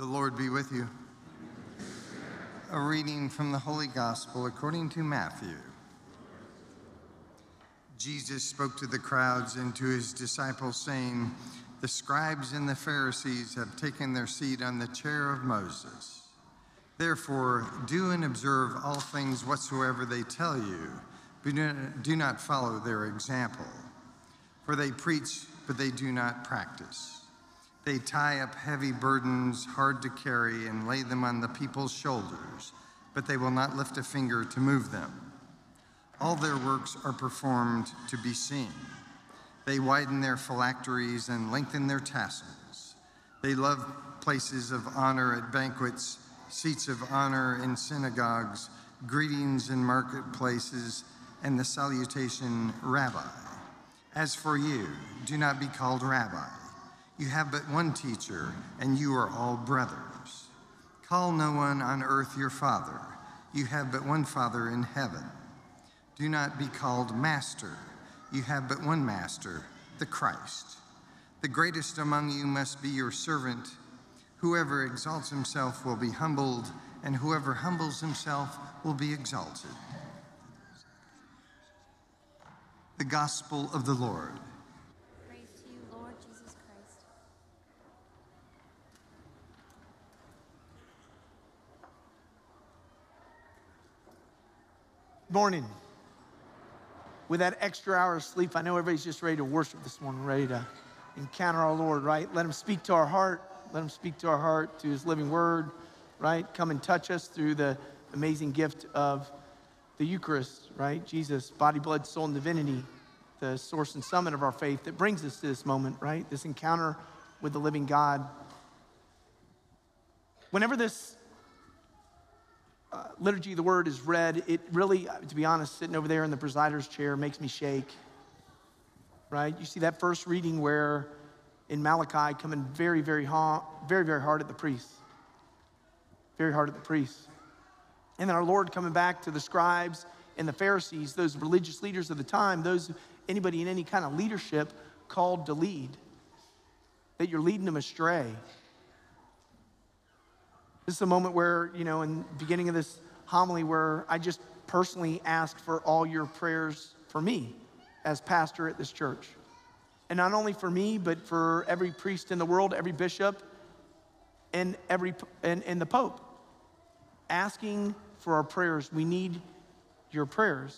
The Lord be with you. A reading from the Holy Gospel according to Matthew. Jesus spoke to the crowds and to his disciples, saying, The scribes and the Pharisees have taken their seat on the chair of Moses. Therefore, do and observe all things whatsoever they tell you, but do not follow their example. For they preach, but they do not practice. They tie up heavy burdens hard to carry and lay them on the people's shoulders, but they will not lift a finger to move them. All their works are performed to be seen. They widen their phylacteries and lengthen their tassels. They love places of honor at banquets, seats of honor in synagogues, greetings in marketplaces, and the salutation, Rabbi. As for you, do not be called Rabbi you have but one teacher, and you are all brothers. Call no one on earth your father. You have but one Father in heaven. Do not be called master. You have but one master, the Christ. The greatest among you must be your servant. Whoever exalts himself will be humbled, and whoever humbles himself will be exalted. The Gospel of the Lord. Morning. With that extra hour of sleep, I know everybody's just ready to worship this morning, ready to encounter our Lord, right? Let Him speak to our heart. Let Him speak to our heart, to His living word, right? Come and touch us through the amazing gift of the Eucharist, right? Jesus, body, blood, soul, and divinity, the source and summit of our faith that brings us to this moment, right? This encounter with the living God. Whenever this uh, liturgy the word is read, it really, uh, to be honest, sitting over there in the presider's chair makes me shake. Right? You see that first reading where in Malachi coming very, very, ha- very, very hard at the priests. Very hard at the priests. And then our Lord coming back to the scribes and the Pharisees, those religious leaders of the time, those anybody in any kind of leadership called to lead, that you're leading them astray. This is a moment where, you know, in the beginning of this homily, where I just personally ask for all your prayers for me as pastor at this church. And not only for me, but for every priest in the world, every bishop, and every and, and the Pope. Asking for our prayers. We need your prayers.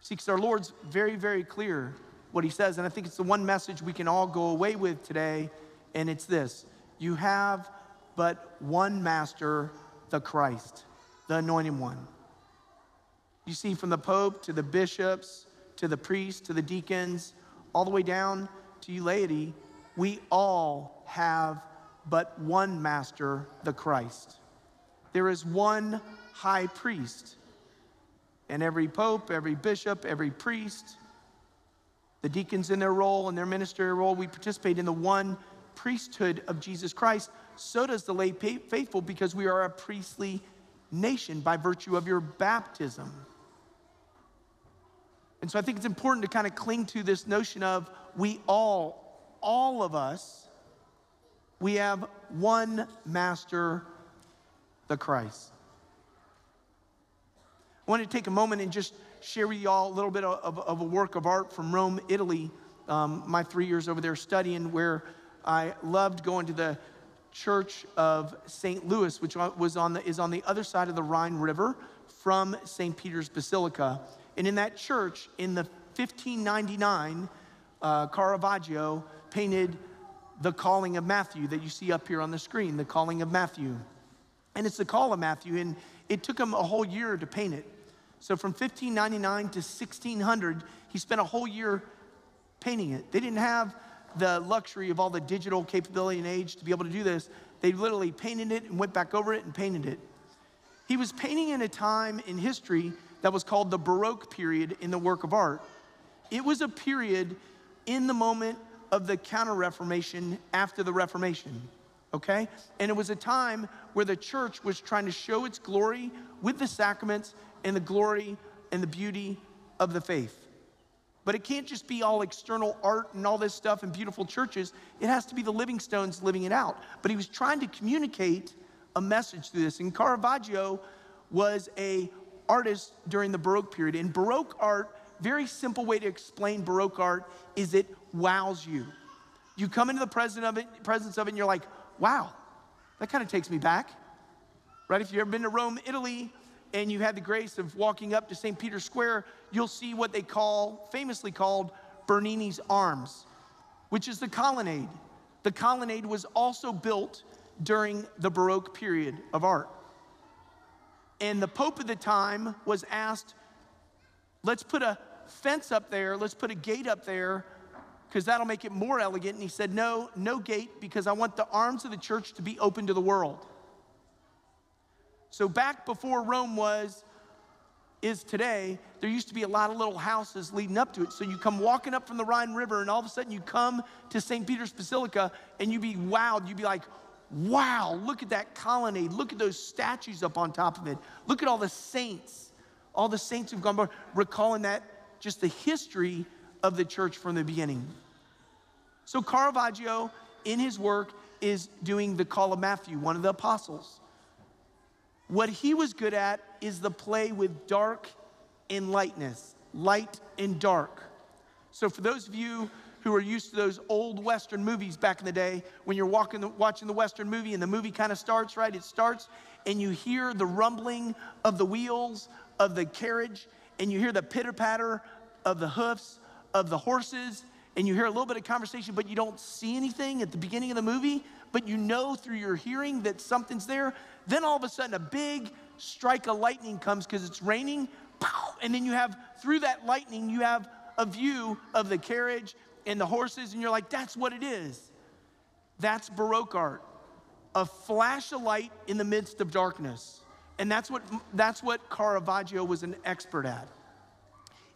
See, because our Lord's very, very clear what he says, and I think it's the one message we can all go away with today, and it's this you have but one master, the Christ, the anointed one. You see, from the Pope to the bishops to the priests to the deacons, all the way down to you laity, we all have but one master, the Christ. There is one high priest. And every pope, every bishop, every priest, the deacons in their role and their ministerial role, we participate in the one priesthood of Jesus Christ so does the lay faithful because we are a priestly nation by virtue of your baptism. And so I think it's important to kind of cling to this notion of we all, all of us, we have one master, the Christ. I want to take a moment and just share with you all a little bit of, of a work of art from Rome, Italy. Um, my three years over there studying, where I loved going to the Church of St. Louis, which was on the, is on the other side of the Rhine River from St. Peter's Basilica. And in that church, in the 1599, uh, Caravaggio painted the calling of Matthew that you see up here on the screen, the calling of Matthew. And it's the call of Matthew, and it took him a whole year to paint it. So from 1599 to 1600, he spent a whole year painting it. They didn't have the luxury of all the digital capability and age to be able to do this. They literally painted it and went back over it and painted it. He was painting in a time in history that was called the Baroque period in the work of art. It was a period in the moment of the Counter Reformation after the Reformation, okay? And it was a time where the church was trying to show its glory with the sacraments and the glory and the beauty of the faith. But it can't just be all external art and all this stuff and beautiful churches. It has to be the living stones living it out. But he was trying to communicate a message through this. And Caravaggio was a artist during the Baroque period. In Baroque art, very simple way to explain Baroque art is it wows you. You come into the presence of it, presence of it and you're like, wow, that kind of takes me back. Right? If you've ever been to Rome, Italy, and you had the grace of walking up to St. Peter's Square, you'll see what they call, famously called, Bernini's Arms, which is the colonnade. The colonnade was also built during the Baroque period of art. And the Pope at the time was asked, let's put a fence up there, let's put a gate up there, because that'll make it more elegant. And he said, no, no gate, because I want the arms of the church to be open to the world. So back before Rome was, is today, there used to be a lot of little houses leading up to it. So you come walking up from the Rhine River, and all of a sudden you come to St. Peter's Basilica, and you'd be wowed. You'd be like, wow, look at that colonnade. Look at those statues up on top of it. Look at all the saints, all the saints who've gone by, recalling that just the history of the church from the beginning. So Caravaggio, in his work, is doing the call of Matthew, one of the apostles. What he was good at is the play with dark and lightness, light and dark. So, for those of you who are used to those old Western movies back in the day, when you're watching the Western movie and the movie kind of starts, right? It starts and you hear the rumbling of the wheels of the carriage and you hear the pitter patter of the hoofs of the horses and you hear a little bit of conversation, but you don't see anything at the beginning of the movie, but you know through your hearing that something's there. Then all of a sudden, a big strike of lightning comes because it's raining. And then you have, through that lightning, you have a view of the carriage and the horses, and you're like, that's what it is. That's Baroque art. A flash of light in the midst of darkness. And that's what, that's what Caravaggio was an expert at.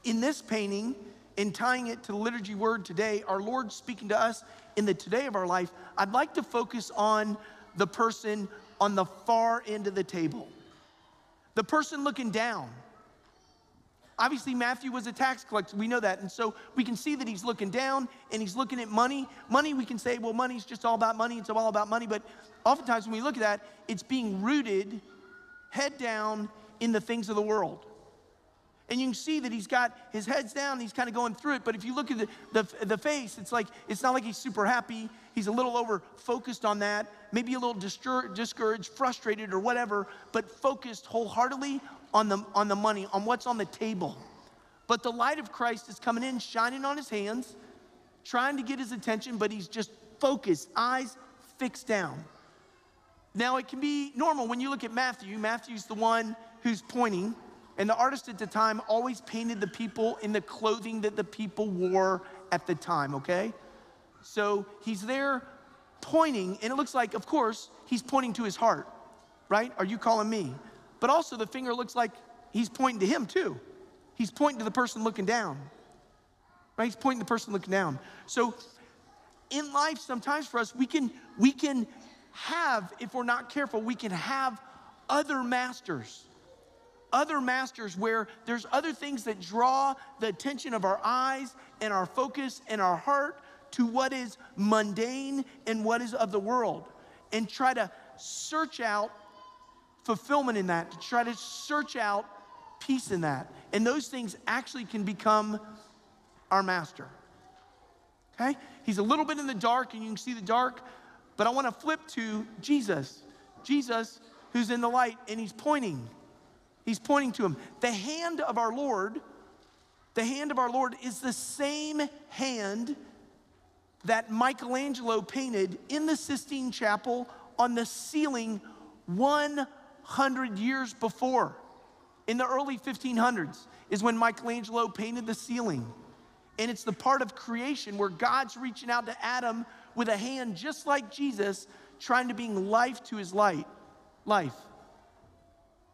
In this painting, in tying it to the liturgy word today, our Lord speaking to us in the today of our life, I'd like to focus on the person on the far end of the table. The person looking down. Obviously, Matthew was a tax collector. We know that. And so we can see that he's looking down and he's looking at money. Money, we can say, well, money's just all about money. It's all about money. But oftentimes when we look at that, it's being rooted head down in the things of the world. And you can see that he's got his head's down, he's kind of going through it. But if you look at the, the, the, face, it's like, it's not like he's super happy. He's a little over focused on that, maybe a little discouraged, frustrated, or whatever, but focused wholeheartedly on the, on the money, on what's on the table. But the light of Christ is coming in, shining on his hands, trying to get his attention, but he's just focused, eyes fixed down. Now, it can be normal when you look at Matthew. Matthew's the one who's pointing and the artist at the time always painted the people in the clothing that the people wore at the time, okay? So he's there pointing, and it looks like, of course, he's pointing to his heart, right? Are you calling me? But also, the finger looks like he's pointing to him too. He's pointing to the person looking down, right? He's pointing to the person looking down. So in life, sometimes for us, we can, we can have, if we're not careful, we can have other masters other masters where there's other things that draw the attention of our eyes and our focus and our heart to what is mundane and what is of the world and try to search out fulfillment in that, to try to search out peace in that. And those things actually can become our master. Okay? He's a little bit in the dark and you can see the dark, but I want to flip to Jesus. Jesus, who's in the light, and he's pointing He's pointing to him. The hand of our Lord, the hand of our Lord is the same hand that Michelangelo painted in the Sistine Chapel on the ceiling 100 years before. In the early 1500s is when Michelangelo painted the ceiling. And it's the part of creation where God's reaching out to Adam with a hand just like Jesus, trying to bring life to his light, life.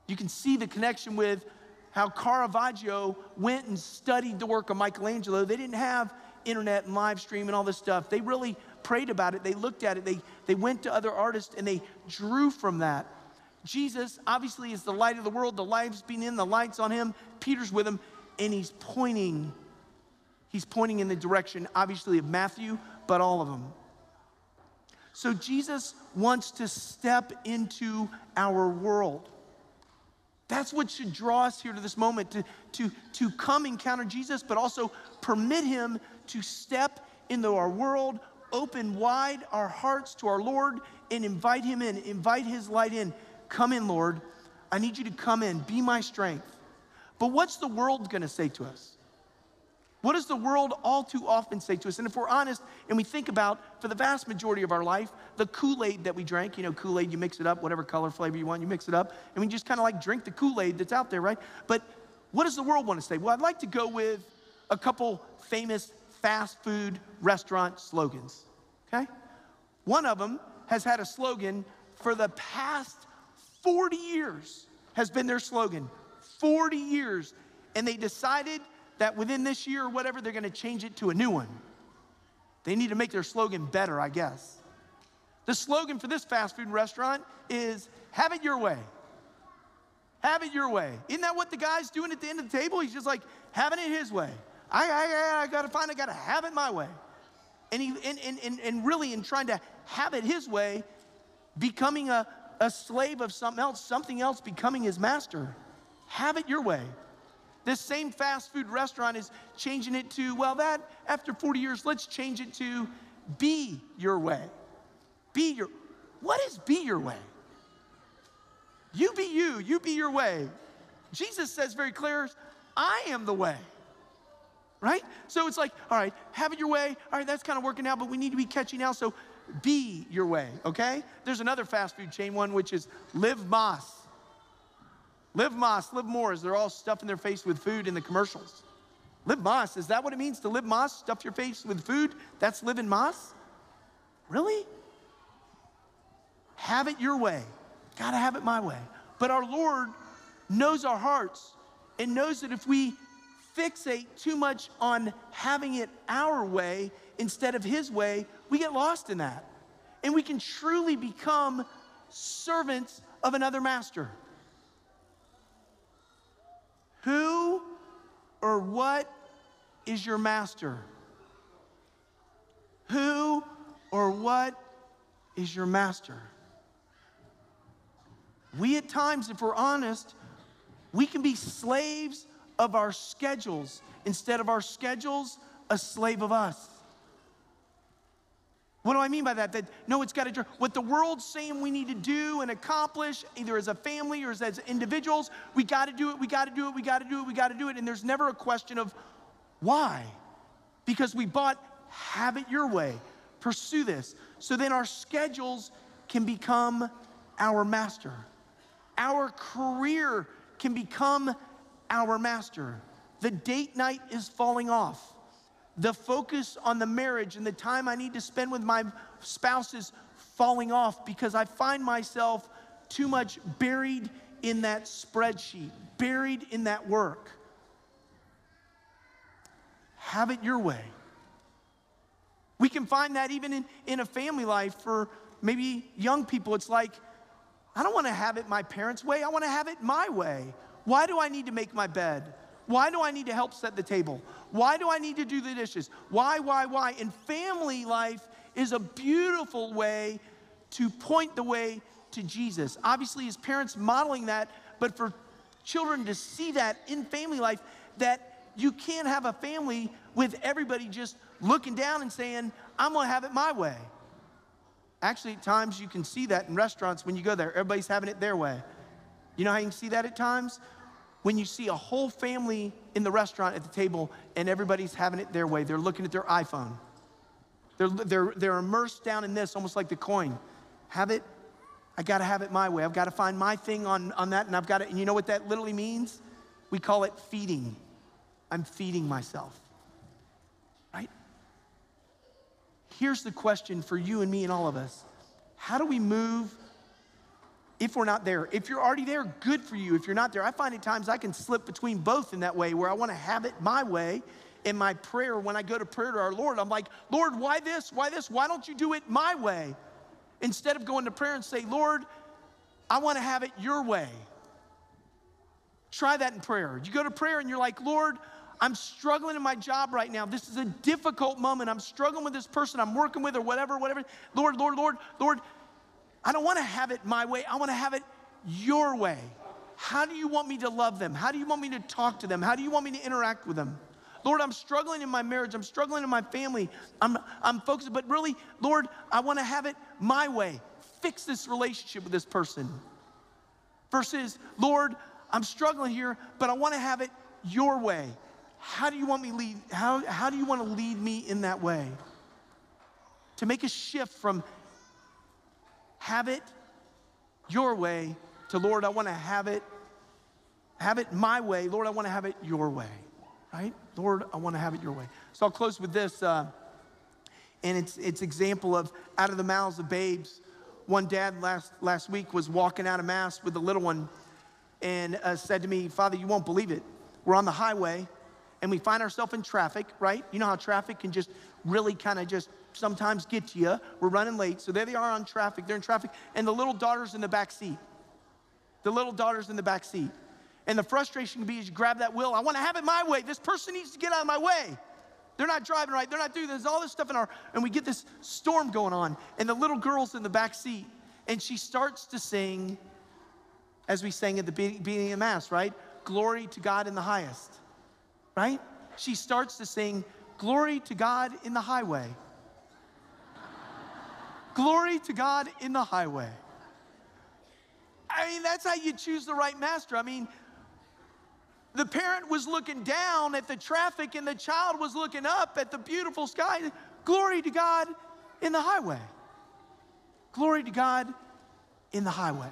You can see the connection with how Caravaggio went and studied the work of Michelangelo. They didn't have internet and live stream and all this stuff. They really prayed about it. They looked at it. They, they went to other artists and they drew from that. Jesus obviously is the light of the world. The light's being in, the light's on him. Peter's with him, and he's pointing. he's pointing in the direction, obviously, of Matthew, but all of them. So Jesus wants to step into our world. That's what should draw us here to this moment to, to, to come encounter Jesus, but also permit him to step into our world, open wide our hearts to our Lord, and invite him in, invite his light in. Come in, Lord. I need you to come in, be my strength. But what's the world gonna say to us? What does the world all too often say to us? And if we're honest and we think about, for the vast majority of our life, the Kool Aid that we drank, you know, Kool Aid, you mix it up, whatever color flavor you want, you mix it up, and we just kind of like drink the Kool Aid that's out there, right? But what does the world want to say? Well, I'd like to go with a couple famous fast food restaurant slogans, okay? One of them has had a slogan for the past 40 years, has been their slogan. 40 years. And they decided that within this year or whatever, they're gonna change it to a new one. They need to make their slogan better, I guess. The slogan for this fast food restaurant is have it your way. Have it your way. Isn't that what the guy's doing at the end of the table? He's just like having it his way. I, I, I, I gotta find, I gotta have it my way. And, he, and, and, and, and really, in trying to have it his way, becoming a, a slave of something else, something else becoming his master. Have it your way. This same fast food restaurant is changing it to, well, that after 40 years, let's change it to be your way. Be your, what is be your way? You be you, you be your way. Jesus says very clear, I am the way. Right? So it's like, all right, have it your way. All right, that's kind of working out, but we need to be catchy now. So be your way, okay? There's another fast food chain one, which is Live Más. Live Más, live more, as they're all stuffing their face with food in the commercials. Live Más, is that what it means to live Más? Stuff your face with food? That's living Más? Really? Have it your way. Gotta have it my way. But our Lord knows our hearts and knows that if we fixate too much on having it our way instead of His way, we get lost in that. And we can truly become servants of another master. Who or what is your master? Who or what is your master? We, at times, if we're honest, we can be slaves of our schedules instead of our schedules a slave of us. What do I mean by that? That no, it's got to, what the world's saying we need to do and accomplish, either as a family or as, as individuals, we got to do it, we got to do it, we got to do it, we got to do it. And there's never a question of why. Because we bought, have it your way, pursue this. So then our schedules can become our master. Our career can become our master. The date night is falling off. The focus on the marriage and the time I need to spend with my spouse is falling off because I find myself too much buried in that spreadsheet, buried in that work. Have it your way. We can find that even in, in a family life for maybe young people. It's like, I don't want to have it my parents' way, I want to have it my way. Why do I need to make my bed? Why do I need to help set the table? Why do I need to do the dishes? Why, why, why? And family life is a beautiful way to point the way to Jesus. Obviously, his parents modeling that, but for children to see that in family life, that you can't have a family with everybody just looking down and saying, I'm gonna have it my way. Actually, at times you can see that in restaurants when you go there. Everybody's having it their way. You know how you can see that at times? When you see a whole family in the restaurant at the table and everybody's having it their way. They're looking at their iPhone. They're, they're, they're immersed down in this, almost like the coin. Have it, I gotta have it my way. I've gotta find my thing on, on that, and I've got it. and you know what that literally means? We call it feeding. I'm feeding myself. Right? Here's the question for you and me and all of us How do we move if we're not there? If you're already there, good for you. If you're not there, I find at times I can slip between both in that way where I wanna have it my way. In my prayer, when I go to prayer to our Lord, I'm like, Lord, why this? Why this? Why don't you do it my way? Instead of going to prayer and say, Lord, I wanna have it your way. Try that in prayer. You go to prayer and you're like, Lord, I'm struggling in my job right now. This is a difficult moment. I'm struggling with this person I'm working with or whatever, whatever. Lord, Lord, Lord, Lord, I don't want to have it my way. I want to have it your way. How do you want me to love them? How do you want me to talk to them? How do you want me to interact with them? Lord, I'm struggling in my marriage. I'm struggling in my family. I'm, I'm focused, but really, Lord, I want to have it my way. Fix this relationship with this person. Versus, Lord, I'm struggling here, but I want to have it your way. How do you want me lead? How, how do you want to lead me in that way? To make a shift from have it your way to Lord, I want to have it, have it my way. Lord, I want to have it your way. Right? Lord, I want to have it your way. So I'll close with this. Uh, and it's it's example of out of the mouths of babes. One dad last last week was walking out of mass with a little one, and uh, said to me, "Father, you won't believe it. We're on the highway, and we find ourselves in traffic. Right? You know how traffic can just really kind of just sometimes get to you. We're running late, so there they are on traffic. They're in traffic, and the little daughter's in the back seat. The little daughter's in the back seat, and the frustration can be as you grab that wheel. I want to have it my way. This person needs to get out of my way." They're not driving right. They're not doing this. All this stuff in our, and we get this storm going on. And the little girl's in the back seat, and she starts to sing, as we sang at the beginning of Mass, right? Glory to God in the highest, right? She starts to sing, Glory to God in the highway. Glory to God in the highway. I mean, that's how you choose the right master. I mean, the parent was looking down at the traffic and the child was looking up at the beautiful sky. Glory to God in the highway. Glory to God in the highway.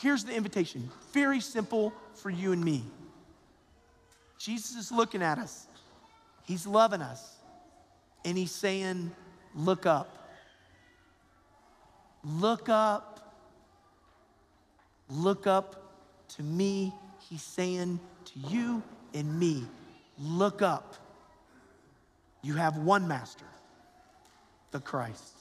Here's the invitation very simple for you and me. Jesus is looking at us, He's loving us, and He's saying, Look up. Look up. Look up to me he's saying to you and me look up. You have one master, the Christ.